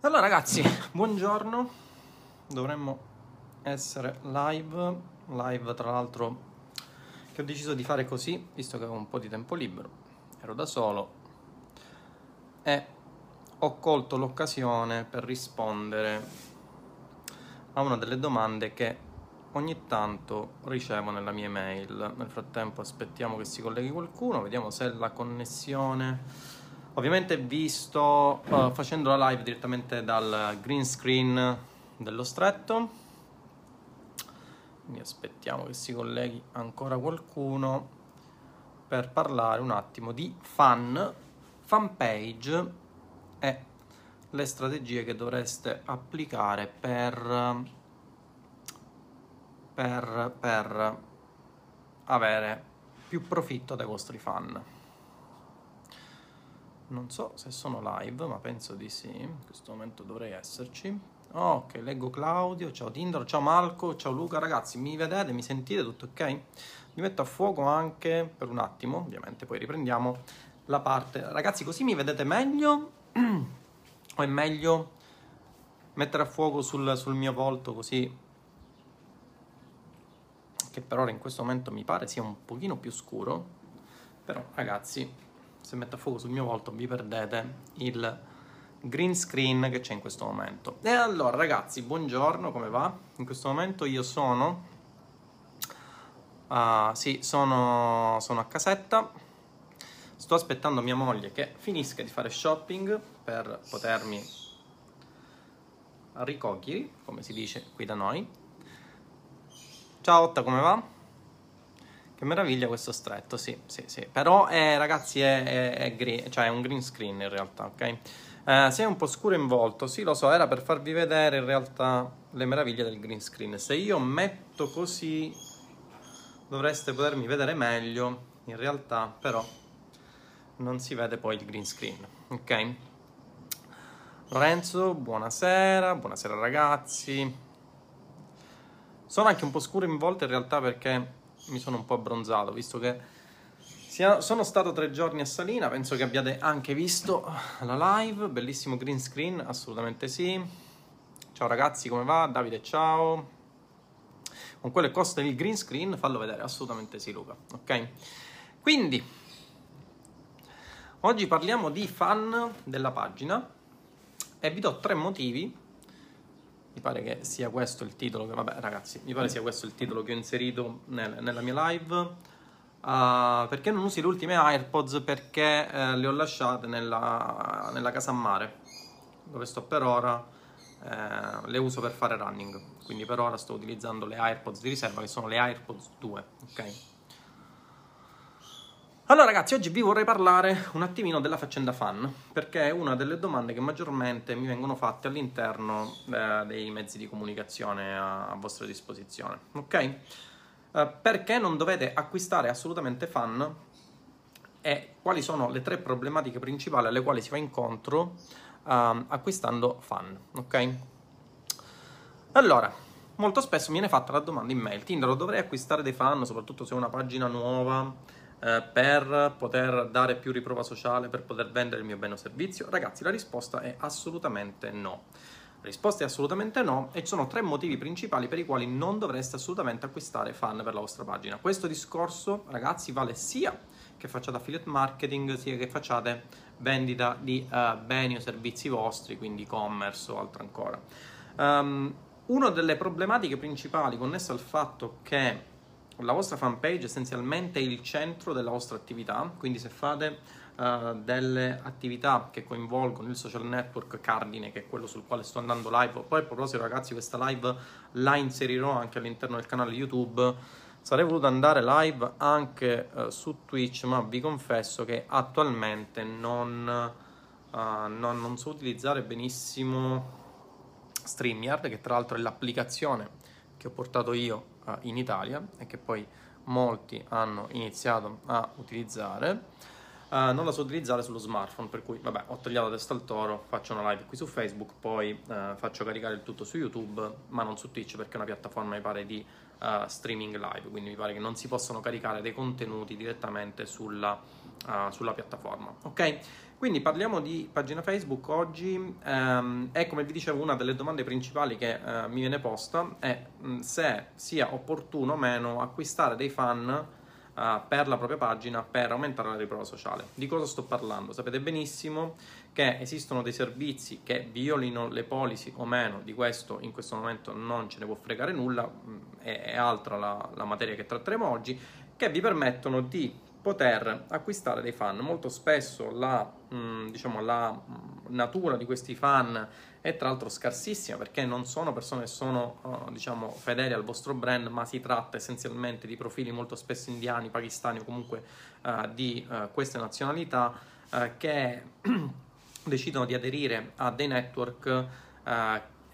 Allora ragazzi, buongiorno. Dovremmo essere live, live tra l'altro che ho deciso di fare così, visto che avevo un po' di tempo libero, ero da solo e ho colto l'occasione per rispondere a una delle domande che ogni tanto ricevo nella mia email. Nel frattempo aspettiamo che si colleghi qualcuno, vediamo se la connessione Ovviamente vi sto uh, facendo la live direttamente dal green screen dello stretto. Quindi aspettiamo che si colleghi ancora qualcuno per parlare un attimo di fan, fan e le strategie che dovreste applicare per, per, per avere più profitto dai vostri fan. Non so se sono live, ma penso di sì. In questo momento dovrei esserci. ok, leggo Claudio, ciao Tindaro, ciao Malco, ciao Luca. Ragazzi, mi vedete, mi sentite, tutto ok? Mi metto a fuoco anche per un attimo, ovviamente poi riprendiamo la parte. Ragazzi, così mi vedete meglio? o è meglio mettere a fuoco sul, sul mio volto così? Che per ora in questo momento mi pare sia un pochino più scuro. Però ragazzi, se metto a fuoco sul mio volto vi perdete il green screen che c'è in questo momento. E allora ragazzi, buongiorno, come va? In questo momento io sono... Uh, sì, sono, sono a casetta. Sto aspettando mia moglie che finisca di fare shopping per potermi ricogliere, come si dice qui da noi. Ciao Otta, come va? Che meraviglia questo stretto, sì, sì, sì. Però, eh, ragazzi, è, è, è, green, cioè è un green screen in realtà, ok? Eh, se è un po' scuro in volto, sì, lo so, era per farvi vedere in realtà le meraviglie del green screen. Se io metto così, dovreste potermi vedere meglio, in realtà, però non si vede poi il green screen, ok? Lorenzo, buonasera, buonasera ragazzi. Sono anche un po' scuro in volto in realtà perché mi sono un po' abbronzato, visto che sono stato tre giorni a Salina, penso che abbiate anche visto la live, bellissimo green screen, assolutamente sì. Ciao ragazzi, come va? Davide, ciao. Con quello che costa il green screen, fallo vedere, assolutamente sì Luca, ok? Quindi, oggi parliamo di fan della pagina e vi do tre motivi mi pare che sia questo il titolo che, vabbè ragazzi, mi pare sia questo il titolo che ho inserito nel, nella mia live. Uh, perché non usi le ultime AirPods? Perché eh, le ho lasciate nella, nella casa a mare, dove sto per ora. Eh, le uso per fare running, quindi per ora sto utilizzando le AirPods di riserva che sono le AirPods 2, ok? Allora ragazzi, oggi vi vorrei parlare un attimino della faccenda fan, perché è una delle domande che maggiormente mi vengono fatte all'interno eh, dei mezzi di comunicazione a, a vostra disposizione, ok? Eh, perché non dovete acquistare assolutamente fan e quali sono le tre problematiche principali alle quali si va incontro eh, acquistando fan, ok? Allora, molto spesso viene fatta la domanda in mail, Tinder, dovrei acquistare dei fan, soprattutto se è una pagina nuova eh, per poter dare più riprova sociale, per poter vendere il mio bene o servizio? Ragazzi, la risposta è assolutamente no. La risposta è assolutamente no e ci sono tre motivi principali per i quali non dovreste assolutamente acquistare fan per la vostra pagina. Questo discorso, ragazzi, vale sia che facciate affiliate marketing, sia che facciate vendita di uh, beni o servizi vostri, quindi e-commerce o altro ancora. Um, una delle problematiche principali connesse al fatto che la vostra fanpage essenzialmente è il centro della vostra attività, quindi se fate uh, delle attività che coinvolgono il social network cardine, che è quello sul quale sto andando live, poi a proposito ragazzi questa live la inserirò anche all'interno del canale YouTube, sarei voluto andare live anche uh, su Twitch, ma vi confesso che attualmente non, uh, non, non so utilizzare benissimo StreamYard, che tra l'altro è l'applicazione che ho portato io uh, in Italia e che poi molti hanno iniziato a utilizzare. Uh, non la so utilizzare sullo smartphone, per cui vabbè, ho tagliato testa al toro, faccio una live qui su Facebook, poi uh, faccio caricare il tutto su YouTube, ma non su Twitch perché è una piattaforma mi pare di uh, streaming live, quindi mi pare che non si possono caricare dei contenuti direttamente sulla, uh, sulla piattaforma. Ok? Quindi parliamo di pagina Facebook oggi um, e come vi dicevo una delle domande principali che uh, mi viene posta è um, se sia opportuno o meno acquistare dei fan uh, per la propria pagina per aumentare la riprova sociale. Di cosa sto parlando? Sapete benissimo che esistono dei servizi che violino le policy o meno, di questo in questo momento non ce ne può fregare nulla, mm, è, è altra la, la materia che tratteremo oggi, che vi permettono di poter acquistare dei fan. Molto spesso la, mh, mm, diciamo, la mm, natura di questi fan è tra l'altro scarsissima perché non sono persone che sono uh, diciamo, fedeli al vostro brand, ma si tratta essenzialmente di profili molto spesso indiani, pakistani o comunque uh, di uh, queste nazionalità che decidono di aderire a dei network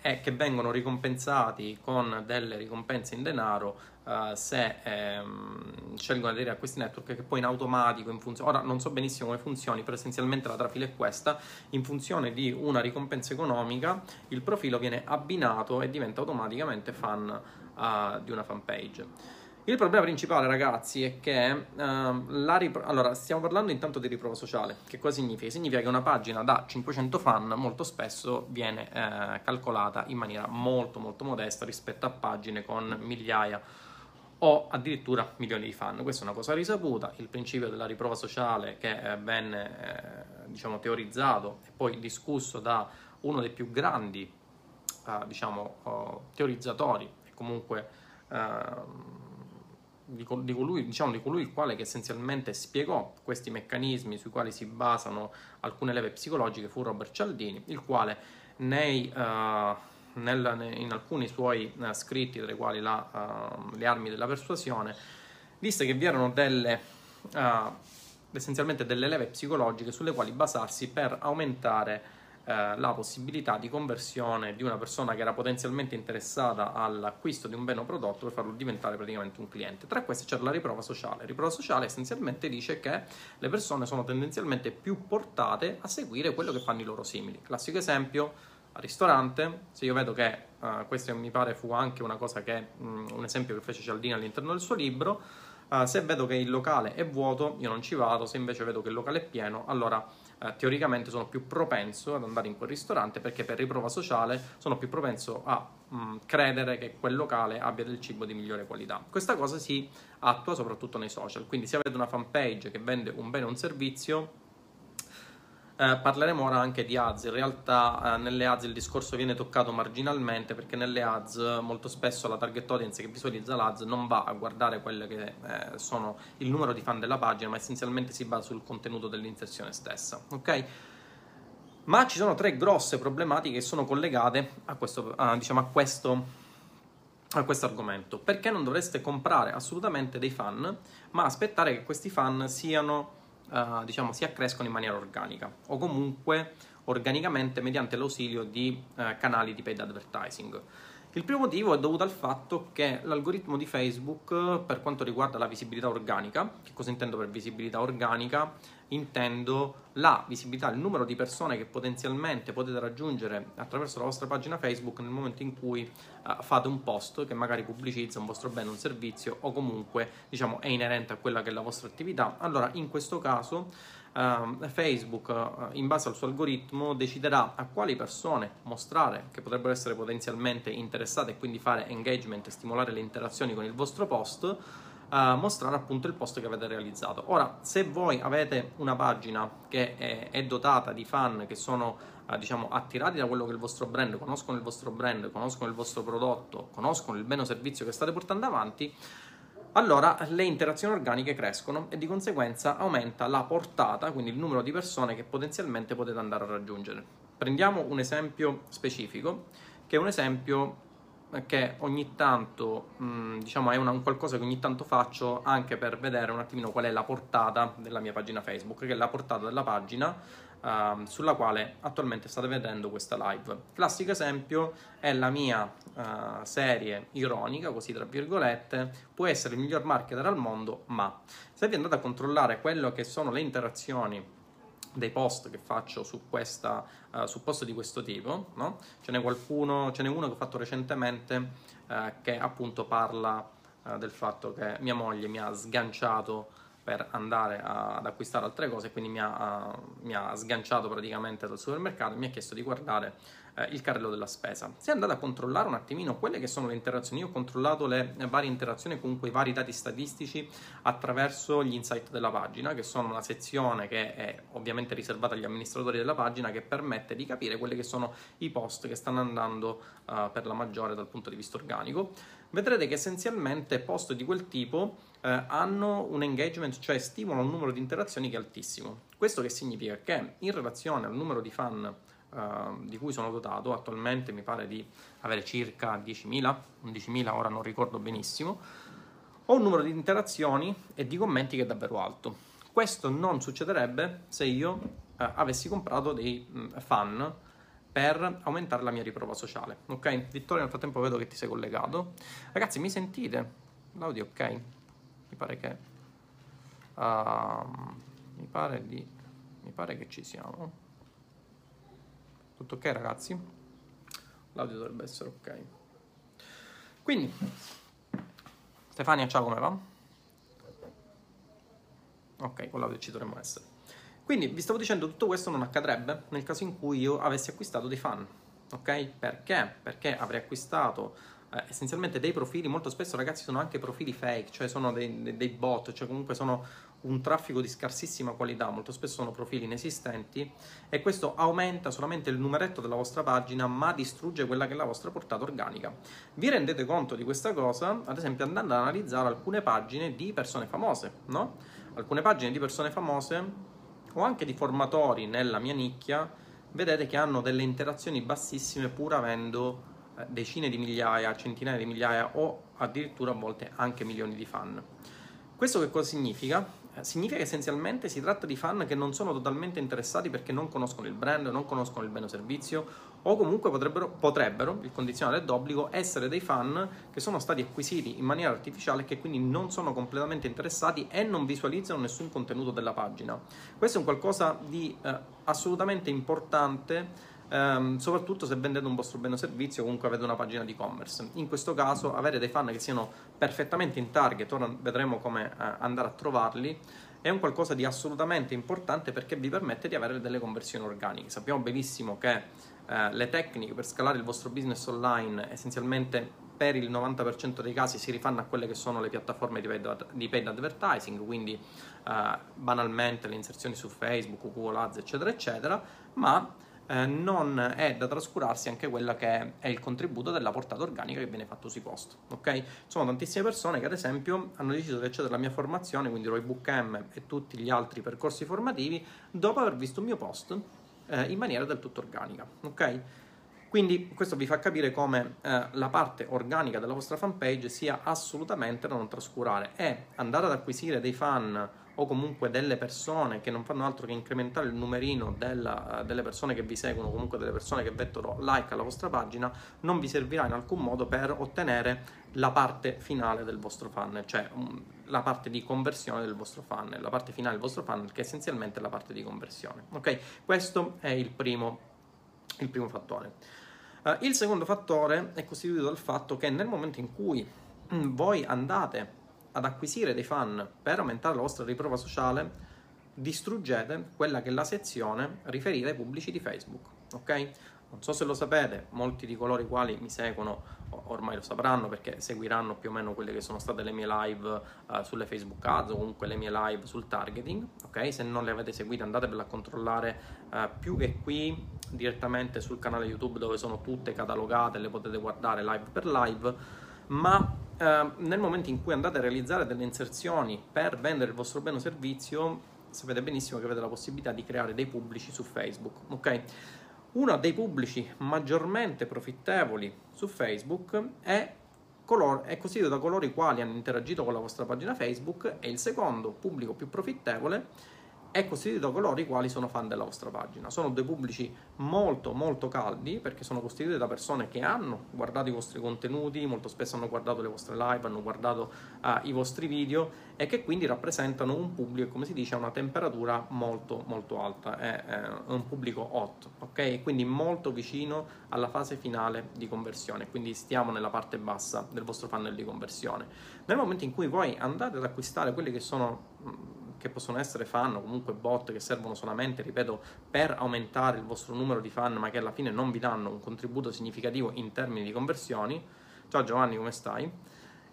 e che vengono ricompensati con delle ricompense in denaro uh, se ehm, scelgono di a questi network che poi in automatico, in funzione, ora non so benissimo come funzioni, però essenzialmente la trafila è questa, in funzione di una ricompensa economica il profilo viene abbinato e diventa automaticamente fan uh, di una fanpage. Il problema principale, ragazzi, è che uh, la ripro- allora stiamo parlando intanto di riprova sociale. Che cosa significa? Significa che una pagina da 500 fan molto spesso viene uh, calcolata in maniera molto molto modesta rispetto a pagine con migliaia o addirittura milioni di fan. Questa è una cosa risaputa, il principio della riprova sociale che eh, venne eh, diciamo, teorizzato e poi discusso da uno dei più grandi eh, diciamo, oh, teorizzatori e comunque ehm, di, di, colui, diciamo, di colui il quale che essenzialmente spiegò questi meccanismi sui quali si basano alcune leve psicologiche fu Robert Cialdini, il quale nei... Uh, nel, in alcuni suoi uh, scritti, tra i quali la, uh, Le armi della persuasione, disse che vi erano delle, essenzialmente delle leve psicologiche sulle quali basarsi per aumentare la possibilità di conversione di una persona che era potenzialmente interessata all'acquisto di un bene o prodotto per farlo diventare praticamente un cliente. Tra queste c'era la riprova sociale. La riprova sociale essenzialmente dice che le persone sono tendenzialmente più portate a seguire quello che fanno i loro simili. Classico esempio, al ristorante, se io vedo che uh, questo mi pare fu anche una cosa che, um, un esempio che fece Cialdini all'interno del suo libro, uh, se vedo che il locale è vuoto, io non ci vado, se invece vedo che il locale è pieno, allora uh, teoricamente sono più propenso ad andare in quel ristorante perché per riprova sociale sono più propenso a um, credere che quel locale abbia del cibo di migliore qualità. Questa cosa si attua soprattutto nei social, quindi se avete una fanpage che vende un bene o un servizio, eh, parleremo ora anche di ads, in realtà eh, nelle ads il discorso viene toccato marginalmente perché nelle ads molto spesso la target audience che visualizza l'ADS non va a guardare quelle che eh, sono il numero di fan della pagina ma essenzialmente si basa sul contenuto dell'inserzione stessa, ok? Ma ci sono tre grosse problematiche che sono collegate a questo, a, diciamo, a questo, a questo argomento. Perché non dovreste comprare assolutamente dei fan, ma aspettare che questi fan siano uh, diciamo, si accrescono in maniera organica o comunque organicamente mediante l'ausilio di uh, canali di paid advertising. Il primo motivo è dovuto al fatto che l'algoritmo di Facebook, per quanto riguarda la visibilità organica, che cosa intendo per visibilità organica? Intendo la visibilità, il numero di persone che potenzialmente potete raggiungere attraverso la vostra pagina Facebook nel momento in cui uh, fate un post che magari pubblicizza un vostro bene, un servizio o comunque diciamo è inerente a quella che è la vostra attività. Allora in questo caso uh, Facebook uh, in base al suo algoritmo deciderà a quali persone mostrare che potrebbero essere potenzialmente interessate e quindi fare engagement stimolare le interazioni con il vostro post uh, mostrare appunto il post che avete realizzato. Ora, se voi avete una pagina che è, è dotata di fan che sono uh, diciamo attirati da quello che è il vostro brand, conoscono il vostro brand, conoscono il vostro prodotto, conoscono il bene o servizio che state portando avanti, allora le interazioni organiche crescono e di conseguenza aumenta la portata, quindi il numero di persone che potenzialmente potete andare a raggiungere. Prendiamo un esempio specifico, che è un esempio che ogni tanto, mm, diciamo, è un qualcosa che ogni tanto faccio anche per vedere un attimino qual è la portata della mia pagina Facebook, che è la portata della pagina uh, sulla quale attualmente state vedendo questa live. Classico esempio è la mia uh, serie ironica, così tra virgolette, può essere il miglior marketer al mondo, ma se vi andate a controllare quello che sono le interazioni dei post che faccio su, questa, uh, su post di questo tipo, no? ce n'è qualcuno, ce n'è uno che ho fatto recentemente uh, che appunto parla uh, del fatto che mia moglie mi ha sganciato per andare a, ad acquistare altre cose, quindi mi ha, mi ha, sganciato praticamente dal supermercato e mi ha chiesto di guardare uh, il carrello della spesa. Se andate a controllare un attimino quelle che sono le interazioni, io ho controllato le varie interazioni con quei vari dati statistici attraverso gli insight della pagina, che sono una sezione che è ovviamente riservata agli amministratori della pagina, che permette di capire quelli che sono i post che stanno andando uh, per la maggiore dal punto di vista organico. Vedrete che essenzialmente post di quel tipo eh, hanno un engagement, cioè stimolano un numero di interazioni che è altissimo. Questo che significa che in relazione al numero di fan eh, di cui sono dotato, attualmente mi pare di avere circa 10.000, 11.000, ora non ricordo benissimo, ho un numero di interazioni e di commenti che è davvero alto. Questo non succederebbe se io eh, avessi comprato dei mh, mm, fan per aumentare la mia riprova sociale. Ok? Vittorio, nel frattempo vedo che ti sei collegato. Ragazzi, mi sentite? L'audio ok? mi pare che uh, mi pare di mi pare che ci siamo tutto ok ragazzi. L'audio dovrebbe essere ok. Quindi Stefania ciao come va? ok con l'audio ci dovremmo essere. Quindi vi stavo dicendo tutto questo non accadrebbe nel caso in cui io avessi acquistato dei fan ok? Perché? perché avrei acquistato eh, essenzialmente dei profili, molto spesso ragazzi sono anche profili fake, cioè sono dei, dei, bot, cioè comunque sono un traffico di scarsissima qualità, molto spesso sono profili inesistenti e questo aumenta solamente il numeretto della vostra pagina ma distrugge quella che è la vostra portata organica. Vi rendete conto di questa cosa ad esempio andando ad analizzare alcune pagine di persone famose, no? Alcune pagine di persone famose o anche di formatori nella mia nicchia, vedete che hanno delle interazioni bassissime pur avendo eh, decine di migliaia, centinaia di migliaia o addirittura a volte anche milioni di fan. Questo che cosa significa? Eh, significa che essenzialmente si tratta di fan che non sono totalmente interessati perché non conoscono il brand, non conoscono il bene o servizio o comunque potrebbero, potrebbero, il condizionale d'obbligo, essere dei fan che sono stati acquisiti in maniera artificiale e che quindi non sono completamente interessati e non visualizzano nessun contenuto della pagina. Questo è un qualcosa di eh, assolutamente importante ehm, soprattutto se vendete un vostro bene o servizio comunque avete una pagina di e-commerce. In questo caso avere dei fan che siano perfettamente in target, ora vedremo come eh, andare a trovarli, è un qualcosa di assolutamente importante perché vi permette di avere delle conversioni organiche. Sappiamo benissimo che eh, le tecniche per scalare il vostro business online essenzialmente per il 90% dei casi si rifanno a quelle che sono le piattaforme di paid, di paid advertising, quindi eh, banalmente le inserzioni su Facebook, Google Ads, eccetera, eccetera, ma eh, non è da trascurarsi anche quella che è il contributo della portata organica che viene fatto sui post. Ok? Sono tantissime persone che ad esempio hanno deciso di accedere alla mia formazione, quindi Roybook M e tutti gli altri percorsi formativi, dopo aver visto un mio post eh, in maniera del tutto organica. Ok? Quindi questo vi fa capire come eh, la parte organica della vostra fanpage sia assolutamente da non trascurare e andare ad acquisire dei fan o comunque delle persone che non fanno altro che incrementare il numerino della, delle persone che vi seguono, comunque delle persone che mettono like alla vostra pagina, non vi servirà in alcun modo per ottenere la parte finale del vostro funnel, cioè um, la parte di conversione del vostro funnel, la parte finale del vostro funnel che è essenzialmente la parte di conversione. Ok? Questo è il primo, il primo fattore. Uh, il secondo fattore è costituito dal fatto che nel momento in cui mm, voi andate ad acquisire dei fan per aumentare la vostra riprova sociale, distruggete quella che è la sezione riferita ai pubblici di Facebook, ok? Non so se lo sapete, molti di coloro i quali mi seguono ormai lo sapranno perché seguiranno più o meno quelle che sono state le mie live uh, sulle Facebook Ads o comunque le mie live sul targeting, ok? Se non le avete seguite andatevela a controllare uh, più che qui direttamente sul canale YouTube dove sono tutte catalogate, le potete guardare live per live, ma eh, nel momento in cui andate a realizzare delle inserzioni per vendere il vostro bene o servizio, sapete benissimo che avete la possibilità di creare dei pubblici su Facebook, ok? Uno dei pubblici maggiormente profittevoli su Facebook è, color- è costituito da coloro i quali hanno interagito con la vostra pagina Facebook e il secondo pubblico più profittevole è costituito da coloro i quali sono fan della vostra pagina. Sono due pubblici molto molto caldi perché sono costituiti da persone che hanno guardato i vostri contenuti, molto spesso hanno guardato le vostre live, hanno guardato uh, i vostri video e che quindi rappresentano un pubblico, come si dice, a una temperatura molto molto alta, è, è un pubblico hot, ok? Quindi molto vicino alla fase finale di conversione, quindi stiamo nella parte bassa del vostro funnel di conversione. Nel momento in cui voi andate ad acquistare quelli che sono che possono essere fan o comunque bot che servono solamente, ripeto, per aumentare il vostro numero di fan, ma che alla fine non vi danno un contributo significativo in termini di conversioni. Ciao Giovanni, come stai?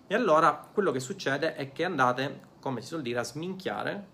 E allora quello che succede è che andate, come si suol dire, a sminchiare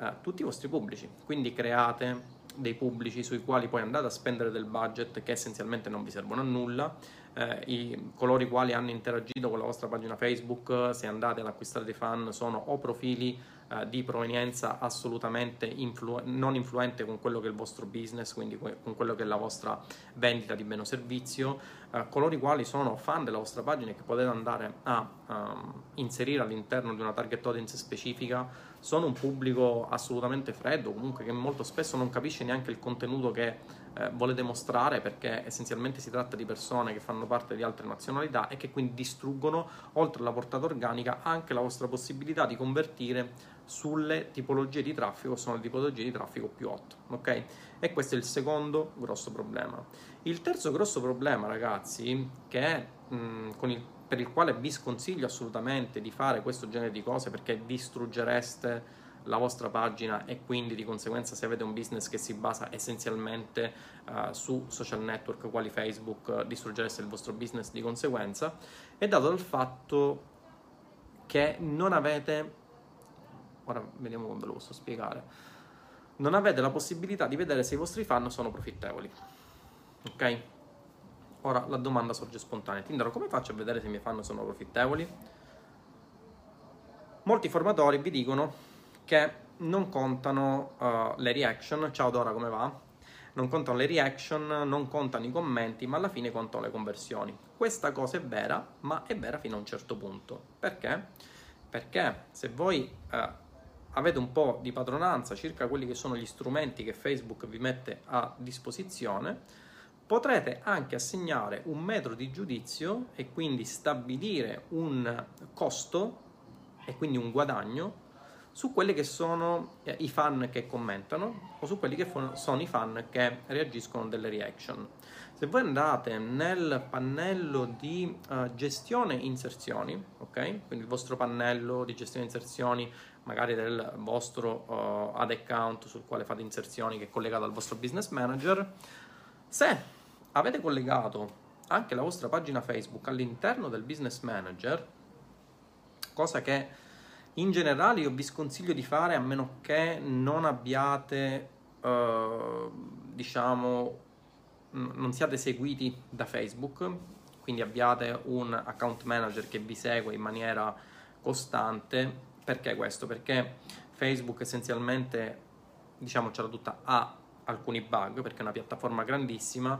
eh, tutti i vostri pubblici. Quindi create dei pubblici sui quali poi andate a spendere del budget che essenzialmente non vi servono a nulla. Eh, i, coloro i quali hanno interagito con la vostra pagina Facebook, se andate ad acquistare dei fan, sono o profili eh, di provenienza assolutamente influ- non influente con quello che è il vostro business, quindi con quello che è la vostra vendita di bene o servizio, eh, coloro i quali sono fan della vostra pagina e che potete andare a um, inserire all'interno di una target audience specifica, sono un pubblico assolutamente freddo, comunque che molto spesso non capisce neanche il contenuto che eh, volete mostrare perché essenzialmente si tratta di persone che fanno parte di altre nazionalità e che quindi distruggono, oltre alla portata organica, anche la vostra possibilità di convertire sulle tipologie di traffico, sono le tipologie di traffico più hot, ok? E questo è il secondo grosso problema. Il terzo grosso problema, ragazzi, che è mh, il, per il quale vi sconsiglio assolutamente di fare questo genere di cose perché distruggereste la vostra pagina e quindi di conseguenza se avete un business che si basa essenzialmente uh, su social network quali Facebook distruggereste il vostro business di conseguenza è dato dal fatto che non avete ora vediamo come ve lo posso spiegare, non avete la possibilità di vedere se i vostri fan sono profittevoli. Ok? Ora la domanda sorge spontanea. Tinder, come faccio a vedere se i miei fan sono profittevoli? Molti formatori vi dicono che non contano uh, le reaction. Ciao Dora, come va? Non contano le reaction, non contano i commenti, ma alla fine contano le conversioni. Questa cosa è vera, ma è vera fino a un certo punto. Perché? Perché se voi uh, avete un po' di padronanza circa quelli che sono gli strumenti che Facebook vi mette a disposizione, potrete anche assegnare un metro di giudizio e quindi stabilire un costo e quindi un guadagno su quelli che sono eh, i fan che commentano o su quelli che sono i fan che reagiscono delle reaction. Se voi andate nel pannello di uh, gestione inserzioni, ok? Quindi il vostro pannello di gestione inserzioni magari del vostro uh, ad account sul quale fate inserzioni che è collegato al vostro business manager, se avete collegato anche la vostra pagina Facebook all'interno del business manager, cosa che in generale io vi sconsiglio di fare a meno che non abbiate, uh, diciamo, non siate seguiti da Facebook, quindi abbiate un account manager che vi segue in maniera costante perché questo? Perché Facebook essenzialmente, diciamocela tutta, ha alcuni bug perché è una piattaforma grandissima.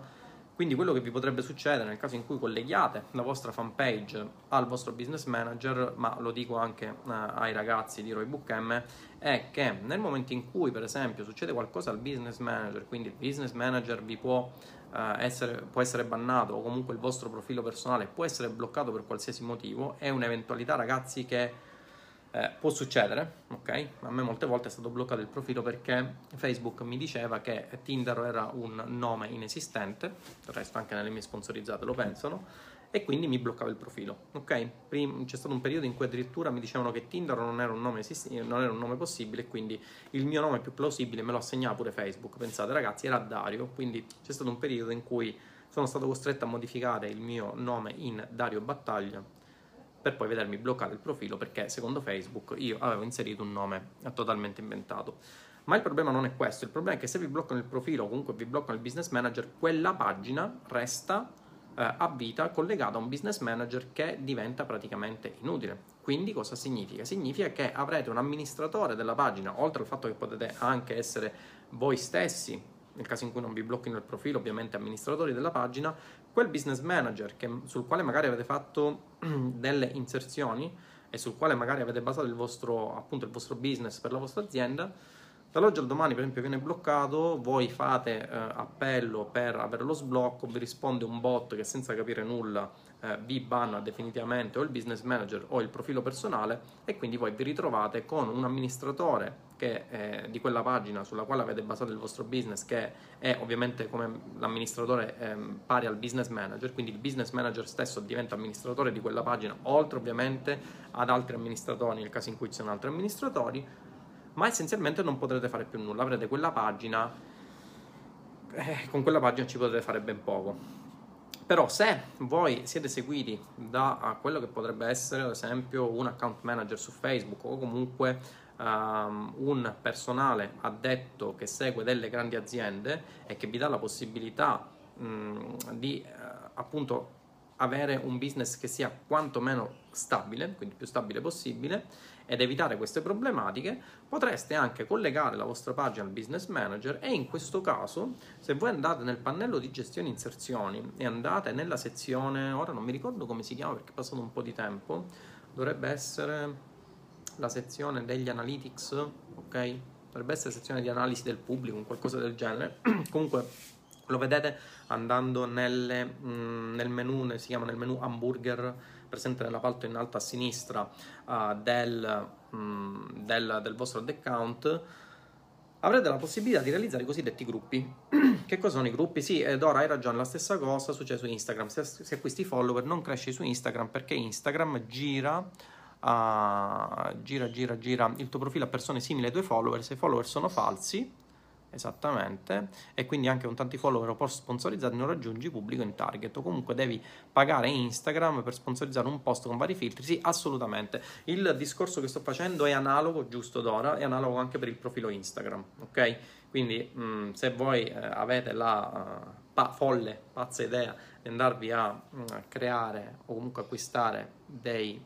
Quindi quello che vi potrebbe succedere nel caso in cui colleghiate la vostra fanpage al vostro business manager, ma lo dico anche eh, ai ragazzi di Roybook M, è che nel momento in cui per esempio succede qualcosa al business manager, quindi il business manager vi può, eh, essere, può essere bannato o comunque il vostro profilo personale può essere bloccato per qualsiasi motivo, è un'eventualità ragazzi che eh, può succedere, ok? A me molte volte è stato bloccato il profilo perché Facebook mi diceva che Tinder era un nome inesistente, del resto anche nelle mie sponsorizzate lo pensano, e quindi mi bloccava il profilo, ok? Prim- c'è stato un periodo in cui addirittura mi dicevano che Tinder non era un nome, esist- non era un nome possibile, quindi il mio nome più plausibile me lo assegnava pure Facebook. Pensate ragazzi, era Dario, quindi c'è stato un periodo in cui sono stato costretto a modificare il mio nome in Dario Battaglia per poi vedermi bloccare il profilo perché secondo Facebook io avevo inserito un nome totalmente inventato. Ma il problema non è questo, il problema è che se vi bloccano il profilo o comunque vi bloccano il business manager, quella pagina resta eh, a vita collegata a un business manager che diventa praticamente inutile. Quindi cosa significa? Significa che avrete un amministratore della pagina, oltre al fatto che potete anche essere voi stessi nel caso in cui non vi blocchino il profilo, ovviamente amministratori della pagina, quel business manager che, sul quale magari avete fatto delle inserzioni e sul quale magari avete basato il vostro, appunto, il vostro business per la vostra azienda, Dall'oggi al domani, per esempio, viene bloccato, voi fate eh, appello per avere lo sblocco, vi risponde un bot che senza capire nulla eh, vi banna definitivamente o il business manager o il profilo personale e quindi poi vi ritrovate con un amministratore che, eh, di quella pagina sulla quale avete basato il vostro business che è ovviamente come l'amministratore eh, pari al business manager, quindi il business manager stesso diventa amministratore di quella pagina, oltre ovviamente ad altri amministratori nel caso in cui ci siano altri amministratori, ma essenzialmente non potrete fare più nulla, avrete quella pagina, eh, con quella pagina ci potete fare ben poco. Però se voi siete seguiti da quello che potrebbe essere ad esempio un account manager su Facebook o comunque um, un personale addetto che segue delle grandi aziende e che vi dà la possibilità mh, di uh, appunto avere un business che sia quantomeno stabile, quindi più stabile possibile, ed evitare queste problematiche, potreste anche collegare la vostra pagina al business manager e in questo caso, se voi andate nel pannello di gestione inserzioni e andate nella sezione, ora non mi ricordo come si chiama perché è passato un po' di tempo, dovrebbe essere la sezione degli analytics, ok? Dovrebbe essere la sezione di analisi del pubblico, qualcosa del genere. Comunque lo vedete andando nelle, mh, mm, nel menu, si chiama nel menu hamburger presente nella palto in alto a sinistra uh, del, um, del, del, vostro account, avrete la possibilità di realizzare i cosiddetti gruppi. che cosa sono i gruppi? Sì, ed hai ragione, la stessa cosa succede su Instagram. Se, se acquisti follower non cresci su Instagram perché Instagram gira Uh, gira, gira, gira il tuo profilo a persone simili ai tuoi follower, se i follower sono falsi, Esattamente, e quindi anche con tanti follower o post sponsorizzati non raggiungi pubblico in target o comunque devi pagare Instagram per sponsorizzare un post con vari filtri. Sì, assolutamente. Il discorso che sto facendo è analogo, giusto d'ora, è analogo anche per il profilo Instagram, ok? Quindi mh, mm, se voi eh, avete la uh, pa- folle, pazza idea di andarvi a mh, mm, creare o comunque acquistare dei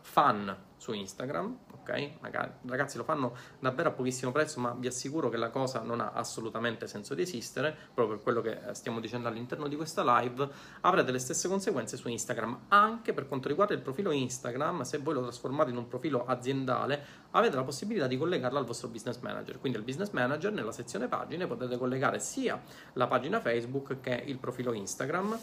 fan su Instagram, ok? Magari, ragazzi lo fanno davvero a pochissimo prezzo, ma vi assicuro che la cosa non ha assolutamente senso di esistere, proprio per quello che eh, stiamo dicendo all'interno di questa live, avrete le stesse conseguenze su Instagram, anche per quanto riguarda il profilo Instagram, se voi lo trasformate in un profilo aziendale, avete la possibilità di collegarlo al vostro business manager, quindi al business manager nella sezione pagine potete collegare sia la pagina Facebook che il profilo Instagram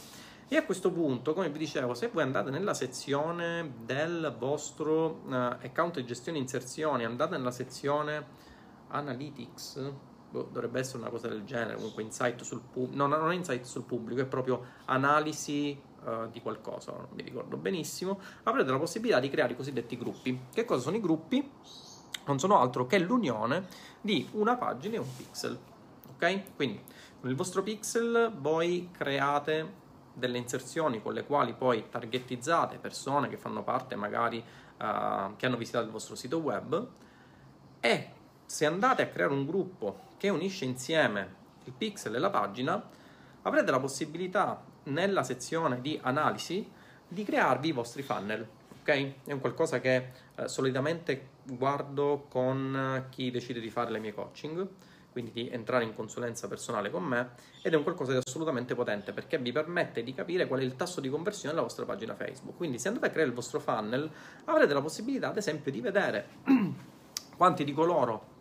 e a questo punto, come vi dicevo, se voi andate nella sezione del vostro uh, account di gestione inserzioni, andate nella sezione Analytics, boh, dovrebbe essere una cosa del genere, comunque insight sul pubblico, no, non è insight sul pubblico, è proprio analisi uh, di qualcosa, non mi ricordo benissimo, avrete la possibilità di creare i cosiddetti gruppi. Che cosa sono i gruppi? Non sono altro che l'unione di una pagina e un pixel. Ok? Quindi con il vostro pixel voi create delle inserzioni con le quali poi targetizzate persone che fanno parte magari uh, che hanno visitato il vostro sito web e se andate a creare un gruppo che unisce insieme il pixel e la pagina avrete la possibilità nella sezione di analisi di crearvi i vostri funnel ok? È un qualcosa che eh, solitamente guardo con chi decide di fare le mie coaching quindi di entrare in consulenza personale con me ed è un qualcosa di assolutamente potente perché vi permette di capire qual è il tasso di conversione della vostra pagina Facebook. Quindi se andate a creare il vostro funnel avrete la possibilità ad esempio di vedere quanti di coloro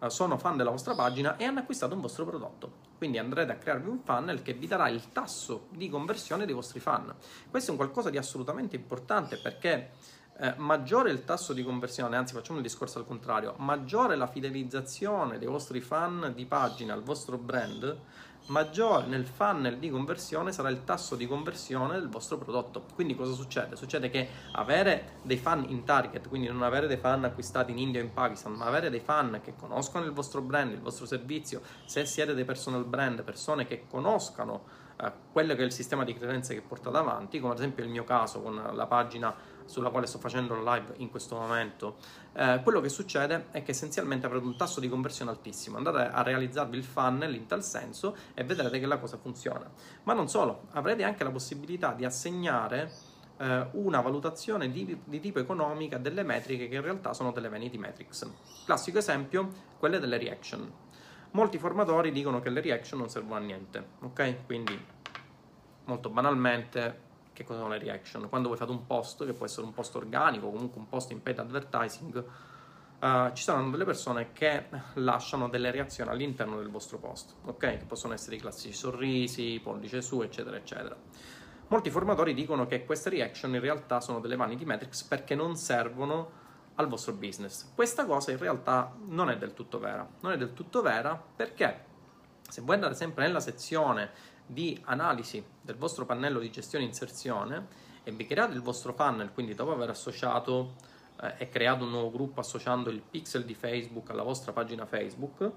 eh, sono fan della vostra pagina e hanno acquistato un vostro prodotto. Quindi andrete a crearvi un funnel che vi darà il tasso di conversione dei vostri fan. Questo è un qualcosa di assolutamente importante perché eh, maggiore il tasso di conversione, anzi facciamo il discorso al contrario, maggiore la fidelizzazione dei vostri fan di pagina al vostro brand, maggiore nel funnel di conversione sarà il tasso di conversione del vostro prodotto. Quindi cosa succede? Succede che avere dei fan in target, quindi non avere dei fan acquistati in India o in Pakistan, ma avere dei fan che conoscono il vostro brand, il vostro servizio, se siete dei personal brand, persone che conoscano eh, quello che è il sistema di credenze che portate avanti, come ad esempio il mio caso con la pagina sulla quale sto facendo la live in questo momento, eh, quello che succede è che essenzialmente avrete un tasso di conversione altissimo. Andate a realizzarvi il funnel in tal senso e vedrete che la cosa funziona. Ma non solo, avrete anche la possibilità di assegnare eh, una valutazione di, di, tipo economica delle metriche che in realtà sono delle vanity metrics. Classico esempio, quelle delle reaction. Molti formatori dicono che le reaction non servono a niente, ok? Quindi molto banalmente che cosa sono le reaction? Quando voi fate un post, che può essere un post organico, comunque un post in paid advertising, Uh, ci saranno delle persone che lasciano delle reazioni all'interno del vostro post, ok? Che possono essere i classici sorrisi, pollice su, eccetera, eccetera. Molti formatori dicono che queste reaction in realtà sono delle vanity metrics perché non servono al vostro business. Questa cosa in realtà non è del tutto vera. Non è del tutto vera perché se voi andate sempre nella sezione di analisi del vostro pannello di gestione inserzione e vi create il vostro funnel, quindi dopo aver associato eh, e creato un nuovo gruppo associando il pixel di Facebook alla vostra pagina Facebook,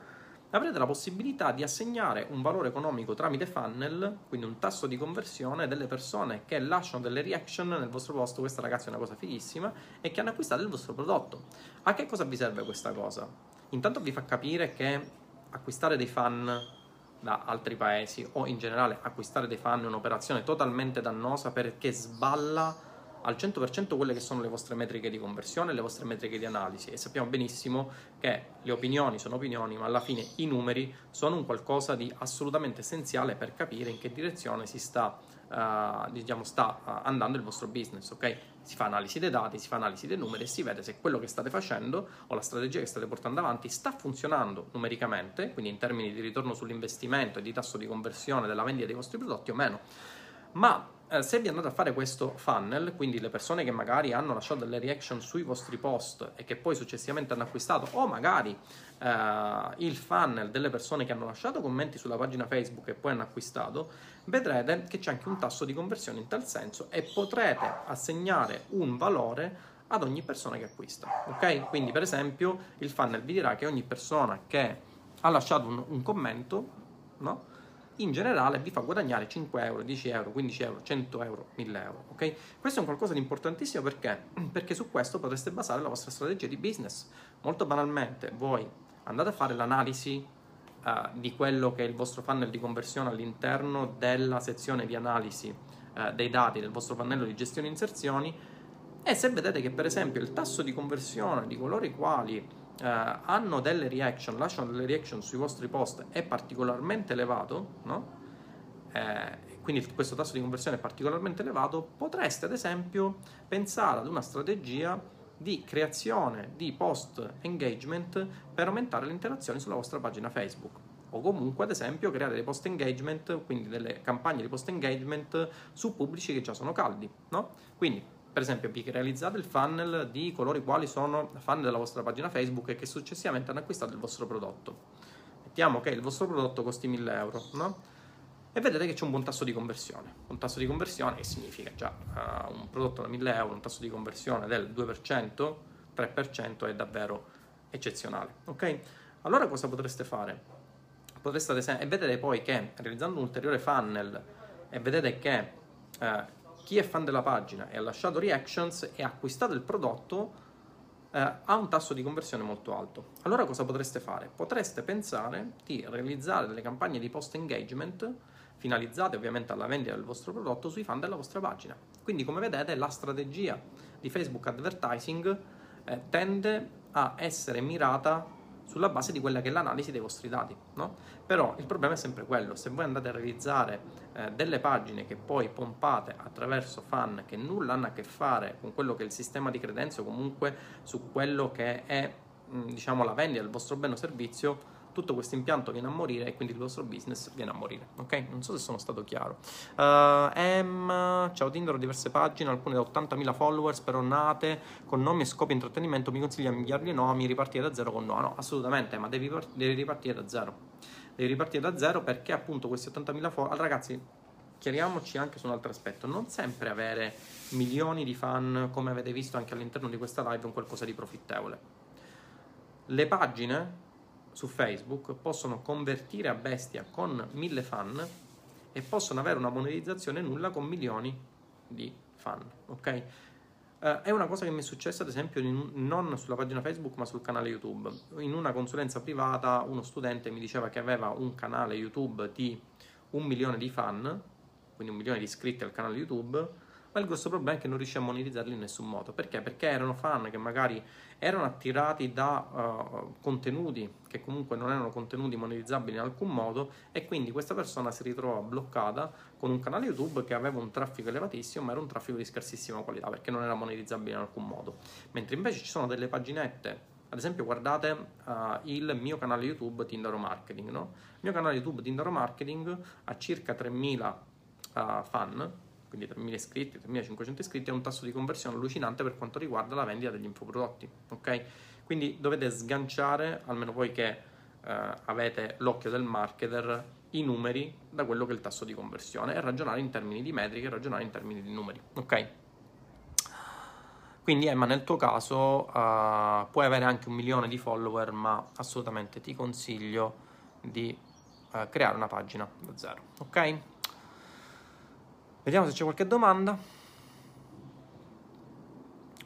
avrete la possibilità di assegnare un valore economico tramite funnel, quindi un tasso di conversione delle persone che lasciano delle reaction nel vostro posto, questa ragazzi è una cosa fighissima, e che hanno acquistato il vostro prodotto. A che cosa vi serve questa cosa? Intanto vi fa capire che acquistare dei fan da altri paesi o in generale acquistare dei fan è un'operazione totalmente dannosa perché sballa al 100% quelle che sono le vostre metriche di conversione, le vostre metriche di analisi e sappiamo benissimo che le opinioni sono opinioni, ma alla fine i numeri sono un qualcosa di assolutamente essenziale per capire in che direzione si sta, uh, diciamo, sta uh, andando il vostro business, ok? Si fa analisi dei dati, si fa analisi dei numeri e si vede se quello che state facendo o la strategia che state portando avanti sta funzionando numericamente, quindi in termini di ritorno sull'investimento e di tasso di conversione della vendita dei vostri prodotti o meno. Ma eh, se vi andate a fare questo funnel, quindi le persone che magari hanno lasciato delle reaction sui vostri post e che poi successivamente hanno acquistato, o magari eh, il funnel delle persone che hanno lasciato commenti sulla pagina Facebook e poi hanno acquistato, vedrete che c'è anche un tasso di conversione in tal senso e potrete assegnare un valore ad ogni persona che acquista. Ok? Quindi, per esempio, il funnel vi dirà che ogni persona che ha lasciato un, un commento, no? In generale vi fa guadagnare 5 euro, 10 euro, 15 euro, 100 euro, 1000 euro. Ok? Questo è un qualcosa di importantissimo perché? Perché su questo potreste basare la vostra strategia di business. Molto banalmente, voi andate a fare l'analisi uh, di quello che è il vostro funnel di conversione all'interno della sezione di analisi uh, dei dati del vostro pannello di gestione inserzioni e se vedete che per esempio il tasso di conversione di coloro i quali hanno delle reaction, lasciano delle reaction sui vostri post è particolarmente elevato, no? eh, quindi questo tasso di conversione è particolarmente elevato, potreste ad esempio pensare ad una strategia di creazione di post engagement per aumentare le interazioni sulla vostra pagina Facebook o comunque ad esempio creare dei post engagement, quindi delle campagne di post engagement su pubblici che già sono caldi, no? Quindi per esempio vi realizzate il funnel di coloro i quali sono fan della vostra pagina Facebook e che successivamente hanno acquistato il vostro prodotto. Mettiamo che il vostro prodotto costi 1000 euro, no? E vedete che c'è un buon tasso di conversione. Un tasso di conversione che significa già uh, un prodotto da 1000 euro, un tasso di conversione del 2%, 3% è davvero eccezionale. Ok? Allora cosa potreste fare? Potreste ad esempio, e vedete poi che realizzando un ulteriore funnel e vedete che uh, chi è fan della pagina e ha lasciato reactions e ha acquistato il prodotto eh, ha un tasso di conversione molto alto. Allora cosa potreste fare? Potreste pensare di realizzare delle campagne di post engagement finalizzate ovviamente alla vendita del vostro prodotto sui fan della vostra pagina. Quindi come vedete la strategia di Facebook Advertising eh, tende a essere mirata sulla base di quella che è l'analisi dei vostri dati, no? Però il problema è sempre quello, se voi andate a realizzare eh, delle pagine che poi pompate attraverso fan che nulla hanno a che fare con quello che è il sistema di credenze o comunque su quello che è mh, diciamo la vendita del vostro bene o servizio, tutto questo impianto viene a morire e quindi il vostro business viene a morire. Ok? Non so se sono stato chiaro. Uh, M, ciao Tinder, ho diverse pagine, alcune da 80.000 followers, però nate con nomi e scopi intrattenimento. Mi consiglia di inviarli nomi, ripartire da zero con no? No, assolutamente, ma devi, devi ripartire da zero. Devi ripartire da zero perché appunto questi 80.000 followers. Ragazzi, chiariamoci anche su un altro aspetto, non sempre avere milioni di fan, come avete visto anche all'interno di questa live, è un qualcosa di profittevole. Le pagine su Facebook possono convertire a bestia con mille fan e possono avere una monetizzazione nulla con milioni di fan, ok? Uh, è una cosa che mi è successa ad esempio in, non sulla pagina Facebook ma sul canale YouTube. In una consulenza privata uno studente mi diceva che aveva un canale YouTube di un milione di fan, quindi un milione di iscritti al canale YouTube, ma il grosso problema è che non riesce a monetizzarli in nessun modo. Perché? Perché erano fan che magari erano attirati da uh, contenuti che comunque non erano contenuti monetizzabili in alcun modo e quindi questa persona si ritrova bloccata con un canale YouTube che aveva un traffico elevatissimo ma era un traffico di scarsissima qualità perché non era monetizzabile in alcun modo. Mentre invece ci sono delle paginette ad esempio guardate uh, il mio canale YouTube Tindaro Marketing, no? Il mio canale YouTube Tindaro Marketing ha circa 3000 uh, fan, quindi 3.000 iscritti, 3.500 iscritti, ha un tasso di conversione allucinante per quanto riguarda la vendita degli infoprodotti, ok? Quindi dovete sganciare, almeno voi che uh, avete l'occhio del marketer, i numeri da quello che è il tasso di conversione e ragionare in termini di metriche, ragionare in termini di numeri, ok? Quindi Emma nel tuo caso uh, puoi avere anche un milione di follower ma assolutamente ti consiglio di uh, creare una pagina da zero, ok? Vediamo se c'è qualche domanda.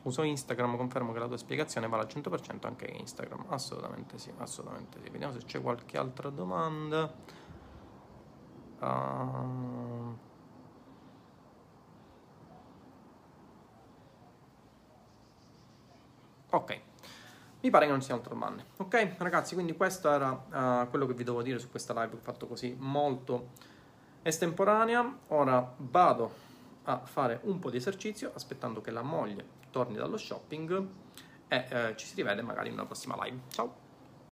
Uso Instagram, confermo che la tua spiegazione vale al 100% anche Instagram. Assolutamente sì, assolutamente sì. Vediamo se c'è qualche altra domanda. Uh... Ok, mi pare che non siano altre domande. Ok, ragazzi, quindi questo era uh, quello che vi devo dire su questa live ho fatto così molto estemporanea. Ora vado a fare un po' di esercizio aspettando che la moglie torni dallo shopping e eh, ci si rivede magari in una prossima live. Ciao!